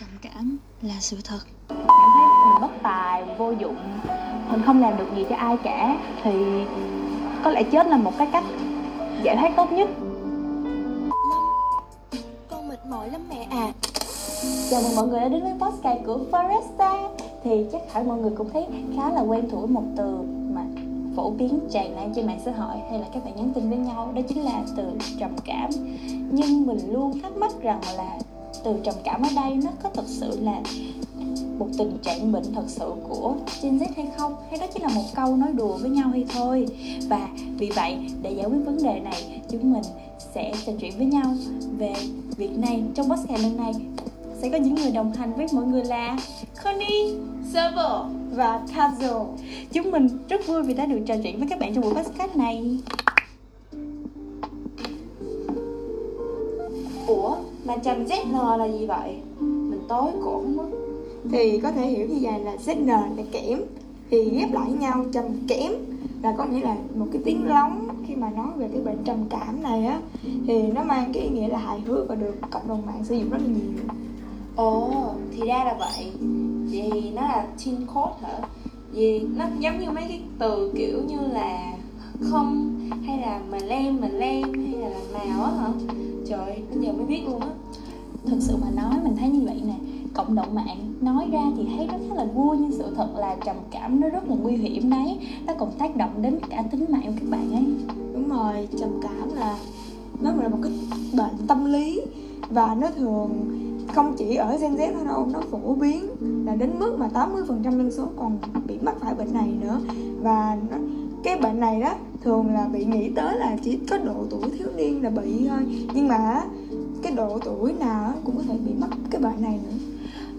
trầm cảm là sự thật. Cảm thấy mình bất tài vô dụng mình không làm được gì cho ai cả thì có lẽ chết là một cái cách giải thoát tốt nhất. Lâm Con mệt mỏi lắm mẹ à. Chào mừng mọi người đã đến với podcast của Foresta thì chắc hẳn mọi người cũng thấy khá là quen thuộc với một từ mà phổ biến tràn lan trên mạng xã hội hay là các bạn nhắn tin với nhau đó chính là từ trầm cảm. Nhưng mình luôn thắc mắc rằng là từ trầm cảm ở đây nó có thực sự là một tình trạng bệnh thật sự của Gen Z hay không hay đó chỉ là một câu nói đùa với nhau hay thôi và vì vậy để giải quyết vấn đề này chúng mình sẽ trò chuyện với nhau về việc này trong podcast lần này sẽ có những người đồng hành với mọi người là Connie, Servo và Kazo. Chúng mình rất vui vì đã được trò chuyện với các bạn trong buổi podcast này. Mà trầm ZN là gì vậy? Mình tối cổ mất thì có thể hiểu như vậy là ZN là kẽm. Thì ghép lại nhau trầm kẽm là có nghĩa là một cái tiếng lóng. Khi mà nói về cái bệnh trầm cảm này á thì nó mang cái ý nghĩa là hài hước và được cộng đồng mạng sử dụng rất là nhiều. Ồ thì ra là vậy. Thì nó là teen code hả? Vì nó giống như mấy cái từ kiểu như là không hay là mà lem mà lem hay là màu á hả Trời bây giờ mới biết luôn á. Thực sự mà nói mình thấy như vậy nè cộng đồng mạng nói ra thì thấy rất là vui nhưng sự thật là trầm cảm nó rất là nguy hiểm đấy. Nó còn tác động đến cả tính mạng của các bạn ấy. Đúng rồi trầm cảm là nó là một cái bệnh tâm lý và nó thường không chỉ ở Gen Z thôi đâu nó phổ biến là đến mức mà 80% dân số còn bị mắc phải bệnh này nữa. Và nó, cái bệnh này đó thường là bị nghĩ tới là chỉ có độ tuổi thiếu niên là bị thôi. Nhưng mà cái độ tuổi nào cũng có thể bị mắc cái bệnh này nữa.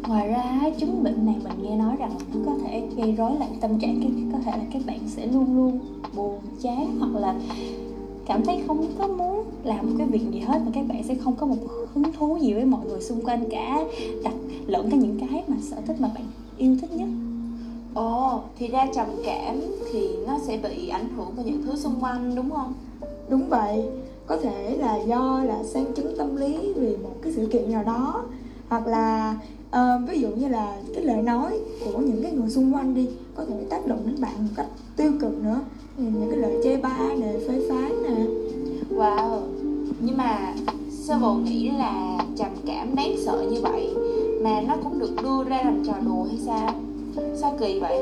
Ngoài ra chứng bệnh này mình nghe nói rằng nó có thể gây rối loạn tâm trạng, cái có thể là các bạn sẽ luôn luôn buồn, chán hoặc là cảm thấy không có muốn làm một cái việc gì hết mà các bạn sẽ không có một hứng thú gì với mọi người xung quanh cả, đặt lẫn cả những cái mà sở thích mà bạn yêu thích nhất. Ồ thì ra trầm cảm thì nó sẽ bị ảnh hưởng vào những thứ xung quanh đúng không? Đúng vậy. Có thể là do là sang chấn tâm lý vì một cái sự kiện nào đó hoặc là uh, ví dụ như là cái lời nói của những cái người xung quanh đi có thể tác động đến bạn một cách tiêu cực nữa. Những cái lời chê bai nè phê phán nè. Wow. Nhưng mà sơ bộ nghĩ là trầm cảm đáng sợ như vậy Mà nó cũng được đưa ra làm trò đùa hay sao Sao kỳ vậy?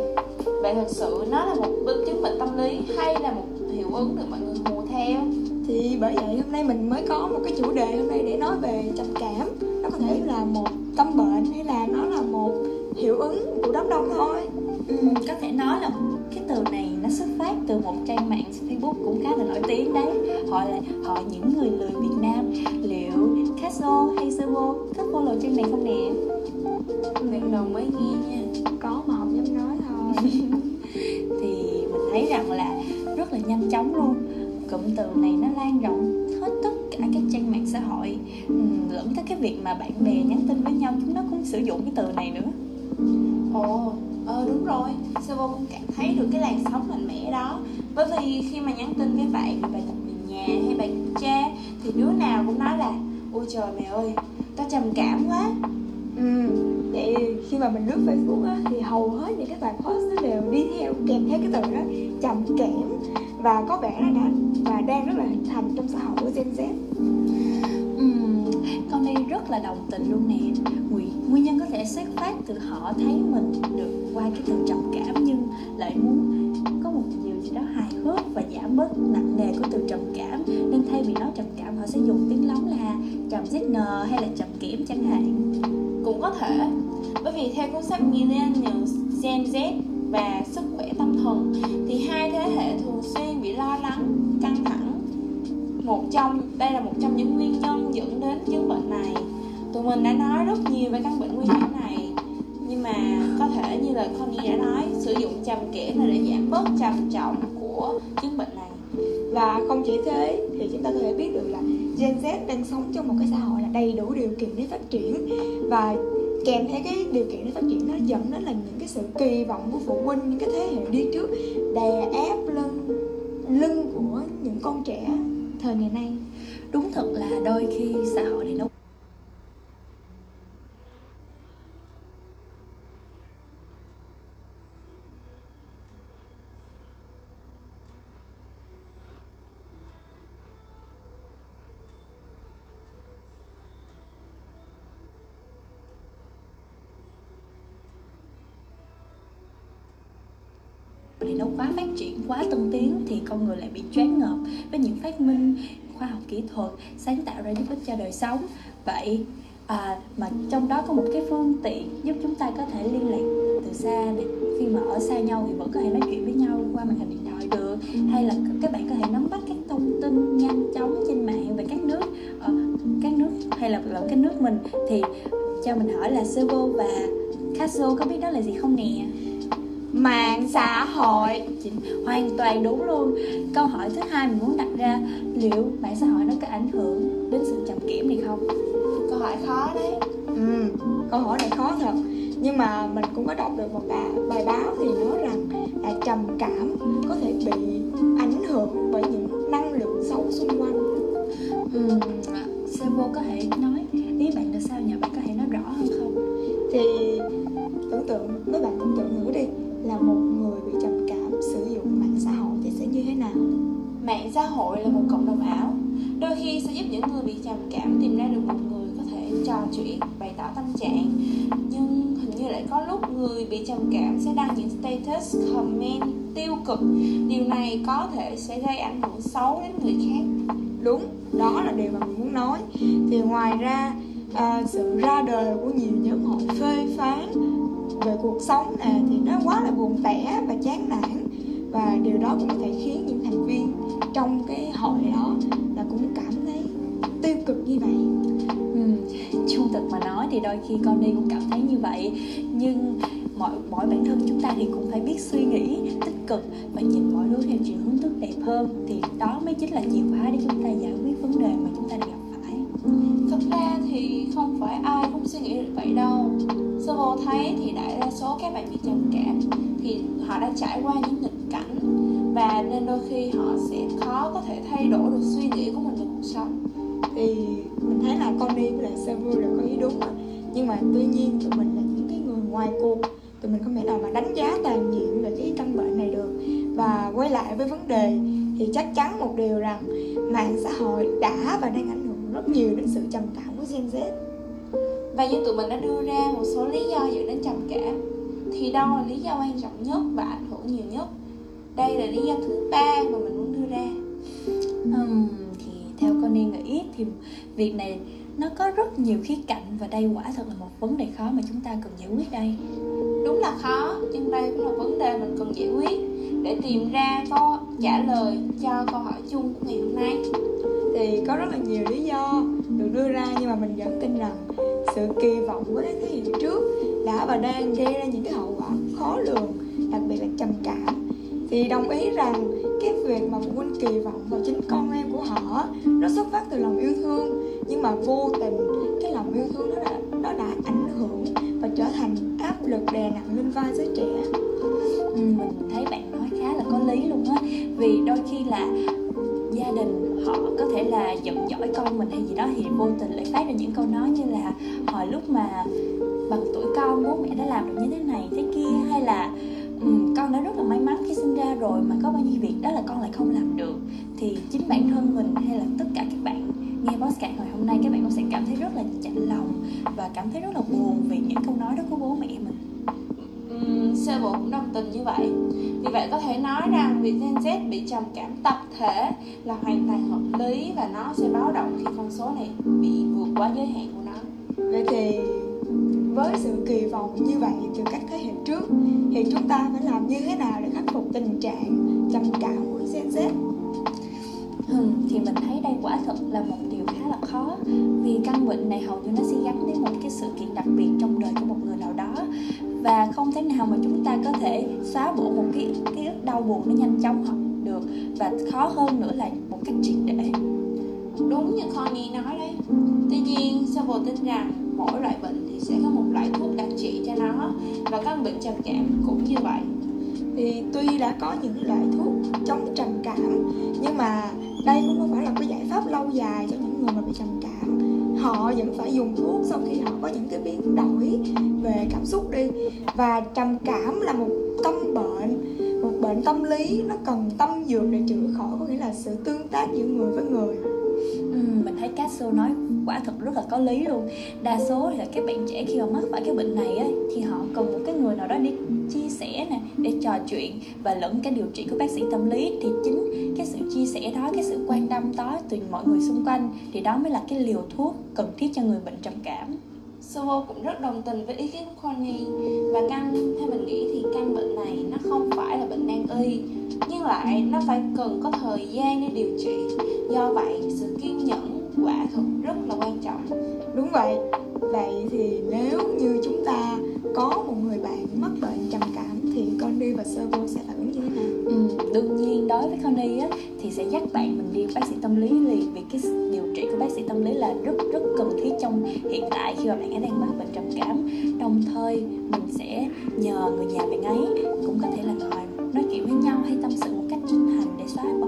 Vậy thật sự nó là một biến chứng bệnh tâm lý Hay là một hiệu ứng được mọi người hùa theo? Thì bởi vậy hôm nay mình mới có một cái chủ đề hôm nay để nói về trầm cảm. Nó có thể là một tâm bệnh hay là nó là một hiệu ứng của đám đông thôi. Ừ, có thể nói là cái từ này nó xuất phát từ một trang mạng Facebook cũng khá là nổi tiếng đấy. Họ là họ những người lười Việt Nam. Liệu Caso hay Servo có follow trang này không nè? Lần đầu mới nghe thấy rằng là rất là nhanh chóng luôn. Cụm từ này nó lan rộng hết tất cả các trang mạng xã hội lẫn tới cái việc mà bạn bè nhắn tin với nhau chúng nó cũng sử dụng cái từ này nữa. Ồ, ờ đúng rồi. Servo cũng cảm thấy được cái làn sóng mạnh mẽ đó. Bởi vì khi mà nhắn tin với bạn Bạn tập người nhà hay bạn cha Thì đứa nào cũng nói là Ôi trời mẹ ơi, tao trầm cảm quá. Ừ vậy khi mà mình lướt facebook á thì hầu hết những cái bài post nó đều đi theo kèm theo cái từ đó trầm cảm và có vẻ là đã và đang rất là hình thành trong xã hội của Gen Z. Ừm, con đây rất là đồng tình luôn nè. Nguyên, nguyên nhân có thể xuất phát từ họ thấy mình được qua cái từ trầm cảm nhưng lại muốn có một điều gì đó hài hước và giảm bớt nặng nề của từ trầm cảm. Nên thay vì nói trầm cảm họ sẽ dùng tiếng lóng là trầm ZN hay là trầm kiểm chẳng hạn. Cũng có thể Bởi vì theo cuốn sách Millennials, Gen Z và sức một trong, Đây là một trong những nguyên nhân dẫn đến chứng bệnh này. Tụi mình đã nói rất nhiều về căn bệnh nguy hiểm này, Nhưng mà có thể như lời Connie đã nói, Sử dụng trầm kẽm là để giảm bớt trầm trọng của chứng bệnh này. Và không chỉ thế, thì chúng ta có thể biết được là Gen Z đang sống trong một cái xã hội là đầy đủ điều kiện để phát triển. Và kèm theo cái điều kiện để phát triển nó dẫn đến là những cái sự kỳ vọng của phụ huynh, những cái thế hệ đi trước, đè ép lưng lưng của những con trẻ thời ngày nay. Đúng thật là đôi khi xã hội này nó thì nó quá phát triển quá tân tiến thì con người lại bị choáng ngợp với những phát minh khoa học kỹ thuật sáng tạo ra giúp ích cho đời sống. Vậy à, mà trong đó có một cái phương tiện giúp chúng ta có thể liên lạc từ xa để khi mà ở xa nhau thì vẫn có thể nói chuyện với nhau qua màn hình điện thoại được. Hay là các bạn có thể nắm bắt các thông tin nhanh chóng trên mạng về các nước ở các nước hay là lẫn cái nước mình. Thì cho mình hỏi là Servo và castle có biết đó là gì không nè? Mạng xã hội hoàn toàn đúng luôn Câu hỏi thứ hai mình muốn đặt ra Liệu mạng xã hội nó có ảnh hưởng đến sự trầm kiểm này không? câu hỏi khó đấy ừ, câu hỏi này khó thật nhưng mà mình cũng có đọc được một bài, bài báo thì nói rằng là trầm cảm có thể bị ảnh hưởng bởi những năng lượng xấu xung quanh Ừ, Servo có thể nói ý bạn là sao nhỉ? Bạn có thể nói rõ hơn không? thì tưởng tượng mấy bạn mạng xã hội là một cộng đồng ảo. Đôi khi sẽ giúp những người bị trầm cảm tìm ra được một người có thể trò chuyện bày tỏ tâm trạng. Nhưng hình như lại có lúc người bị trầm cảm sẽ đăng những status comment tiêu cực. Điều này có thể sẽ gây ảnh hưởng xấu đến người khác. Đúng đó là điều mà mình muốn nói. Thì ngoài ra à, sự ra đời của nhiều nhóm hội phê phán về cuộc sống này thì nó quá là buồn tẻ và chán nản và điều đó cũng có thể khiến những thành viên trong cái hội đó là cũng cảm thấy tiêu cực như vậy. Ừ, trung thực mà nói thì đôi khi con đi cũng cảm thấy như vậy. Nhưng mọi mỗi bản thân chúng ta thì cũng phải biết suy nghĩ tích cực và nhìn mọi thứ theo chiều hướng tốt đẹp hơn. Thì đó mới chính là chìa khóa để chúng ta giải quyết vấn đề mà chúng ta đang gặp phải. Thật ra thì không phải ai cũng suy nghĩ được vậy đâu. Sơ vô thấy thì đại đa số các bạn bị trầm cảm Thì họ đã trải qua những và nên đôi khi họ sẽ khó có thể thay đổi được suy nghĩ của mình về cuộc sống. Thì mình thấy là con đi với lại server là có ý đúng á nhưng mà tuy nhiên tụi mình là những cái người ngoài cuộc. Tụi mình không thể nào mà đánh giá toàn diện về cái căn bệnh này được. Và quay lại với vấn đề, thì chắc chắn một điều rằng mạng xã hội đã và đang ảnh hưởng rất nhiều đến sự trầm cảm của Gen Z. Và như tụi mình đã đưa ra một số lý do dẫn đến trầm cảm, Thì đâu là lý do quan trọng nhất và ảnh hưởng nhiều nhất? Đây là lý do thứ ba mà mình muốn đưa ra. Ừm, thì theo con đi nghĩ thì việc này nó có rất nhiều khía cạnh và đây quả thật là một vấn đề khó mà chúng ta cần giải quyết đây. Đúng là khó, nhưng đây cũng là vấn đề mình cần giải quyết Để tìm ra câu trả lời cho câu hỏi chung của ngày hôm nay. Thì có rất là nhiều lý do được đưa ra nhưng mà mình vẫn tin rằng sự kỳ vọng của thế hệ trước đã và đang gây ra những cái hậu quả khó lường đặc biệt là trầm cảm thì đồng ý rằng cái việc mà phụ huynh kỳ vọng vào chính con em của họ nó xuất phát từ lòng yêu thương. Nhưng mà vô tình cái lòng yêu thương đó đã, nó đã ảnh hưởng và trở thành áp lực đè nặng lên vai giới trẻ. Ừ, mình thấy bạn nói khá là có lý luôn á. Vì đôi khi là gia đình họ có thể là giận dỗi con mình hay gì đó thì vô tình lại phát ra những câu nói như là hồi lúc mà bằng tuổi con bố mẹ đã làm được như thế này thế kia hay là um, con đã rất là may mắn khi sinh ra rồi mà có bao nhiêu việc đó là con lại không làm được. Thì chính bản thân mình hay là tất cả các bạn nghe podcast hồi hôm nay các bạn cũng sẽ cảm thấy rất là chạnh lòng và cảm thấy rất là buồn vì những câu nói đó của bố mẹ mình. Ừm, Sơ bộ cũng đồng tình như vậy. Vì vậy có thể nói rằng việc Gen Z bị trầm cảm tập thể là hoàn toàn hợp lý Và nó sẽ báo động khi con số này bị vượt quá giới hạn của nó. Vậy thì với sự kỳ vọng như vậy từ các thế hệ trước thì chúng ta phải làm như thế nào để khắc phục tình trạng trầm cảm của Gen Z? Ừ, thì mình thấy đây quả thật là một điều khá là khó vì căn bệnh này hầu như nó sẽ gắn đến một cái sự kiện đặc biệt trong đời của một người nào đó và không thể nào mà chúng ta có thể xóa bỏ một cái cái ức đau buồn nó nhanh chóng hoặc được và khó hơn nữa là một cách triệt để Đúng như Connie nói đấy Tuy nhiên Sơ bộ tin rằng mỗi loại bệnh thì sẽ có một loại thuốc đặc trị cho nó Và căn bệnh trầm cảm cũng như vậy. Thì tuy đã có những loại thuốc chống trầm cảm nhưng mà đây cũng không phải là cái giải pháp lâu dài cho những người mà bị trầm cảm. Họ vẫn phải dùng thuốc sau khi họ có những cái biến đổi về cảm xúc đi. Và trầm cảm là một tâm bệnh một bệnh tâm lý nó cần tâm dược để chữa khỏi có nghĩa là sự tương tác giữa người với người. Ừ, mình thấy Casso nói quả thật rất là có lý luôn. Đa số là các bạn trẻ khi mà mắc phải cái bệnh này á, thì họ cần một cái người nào đó để chia sẻ nè để trò chuyện và lẫn cái điều trị của bác sĩ tâm lý. Thì chính cái sự chia sẻ đó cái sự quan tâm đó từ mọi người xung quanh thì đó mới là cái liều thuốc cần thiết cho người bệnh trầm cảm. Sovo cũng rất đồng tình với ý kiến của Connie và căn theo mình nghĩ thì căn bệnh này nó không phải là bệnh nan y nhưng lại nó phải cần có thời gian để điều trị. Do vậy sự kiên nhẫn quả thực rất là quan trọng. Đúng vậy vậy thì nếu như chúng ta có một người bạn mắc bệnh trầm cảm thì con đi và servo sẽ phản ứng như thế nào? Ừ, đương nhiên đối với Connie á thì sẽ dắt bạn mình đi bác sĩ tâm lý liền vì cái điều trị của bác sĩ tâm lý là rất rất cần thiết trong hiện tại khi mà bạn ấy đang mắc bệnh trầm cảm. Đồng thời mình sẽ nhờ người nhà bạn ấy cũng có thể là ngồi nói chuyện với nhau hay tâm sự một cách chân thành để xóa bỏ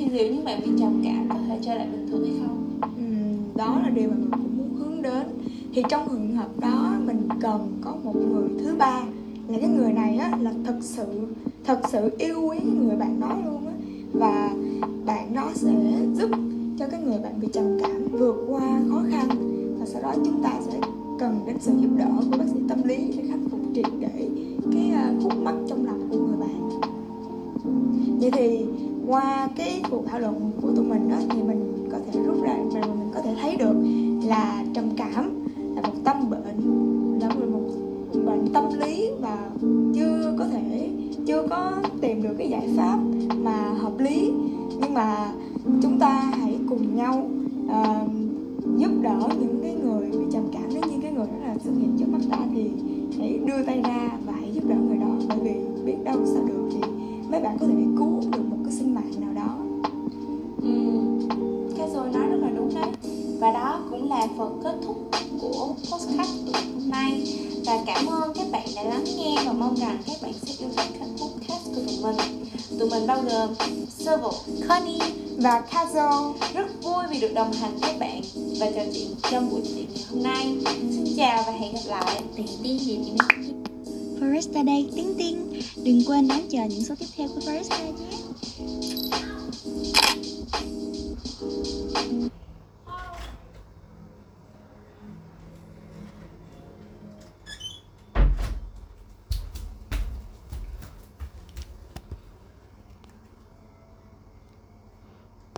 thì liệu những bạn bị trầm cảm có thể trở lại bình thường hay không? ừ, đó là điều mà mình cũng muốn hướng đến. Thì trong trường hợp đó mình cần có một người thứ ba. Là cái người này á là thật sự thật sự yêu quý cái người bạn đó luôn á. Và bạn đó sẽ giúp cho cái người bạn bị trầm cảm vượt qua khó khăn. Và sau đó chúng ta sẽ cần đến sự giúp đỡ của bác sĩ tâm lý để khắc phục triệt để cái à, khúc mắc trong lòng của người bạn. Vậy thì qua cái cuộc thảo luận của tụi mình đó thì mình có thể rút ra và mình có thể thấy được là trầm cảm là một tâm bệnh là một bệnh tâm lý và chưa có thể chưa có tìm được cái giải pháp mà hợp lý. Nhưng mà chúng ta hãy cùng nhau uh, giúp đỡ những cái người bị trầm cảm. Nếu như cái người đó là xuất hiện trước mắt ta thì hãy đưa tay ra và hãy giúp đỡ người đó. Bởi vì biết đâu sao được thì mấy bạn có thể cứu được một cái sinh mạng nào đó. Ừm, cái rồi nói rất là đúng đấy. Và đó cũng là phần kết thúc của podcast của hôm nay. Và cảm ơn các bạn đã lắng nghe và mong rằng các bạn sẽ yêu thích các podcast của tụi mình. Tụi mình bao gồm Servo, Connie và Kazo. Rất vui vì được đồng hành với các bạn và trò chuyện trong buổi chuyện ngày hôm nay. Xin chào và hẹn gặp lại tiền Foresta đây, tiếng tiên. Đừng quên đón chờ những số tiếp theo của Foresta nhé.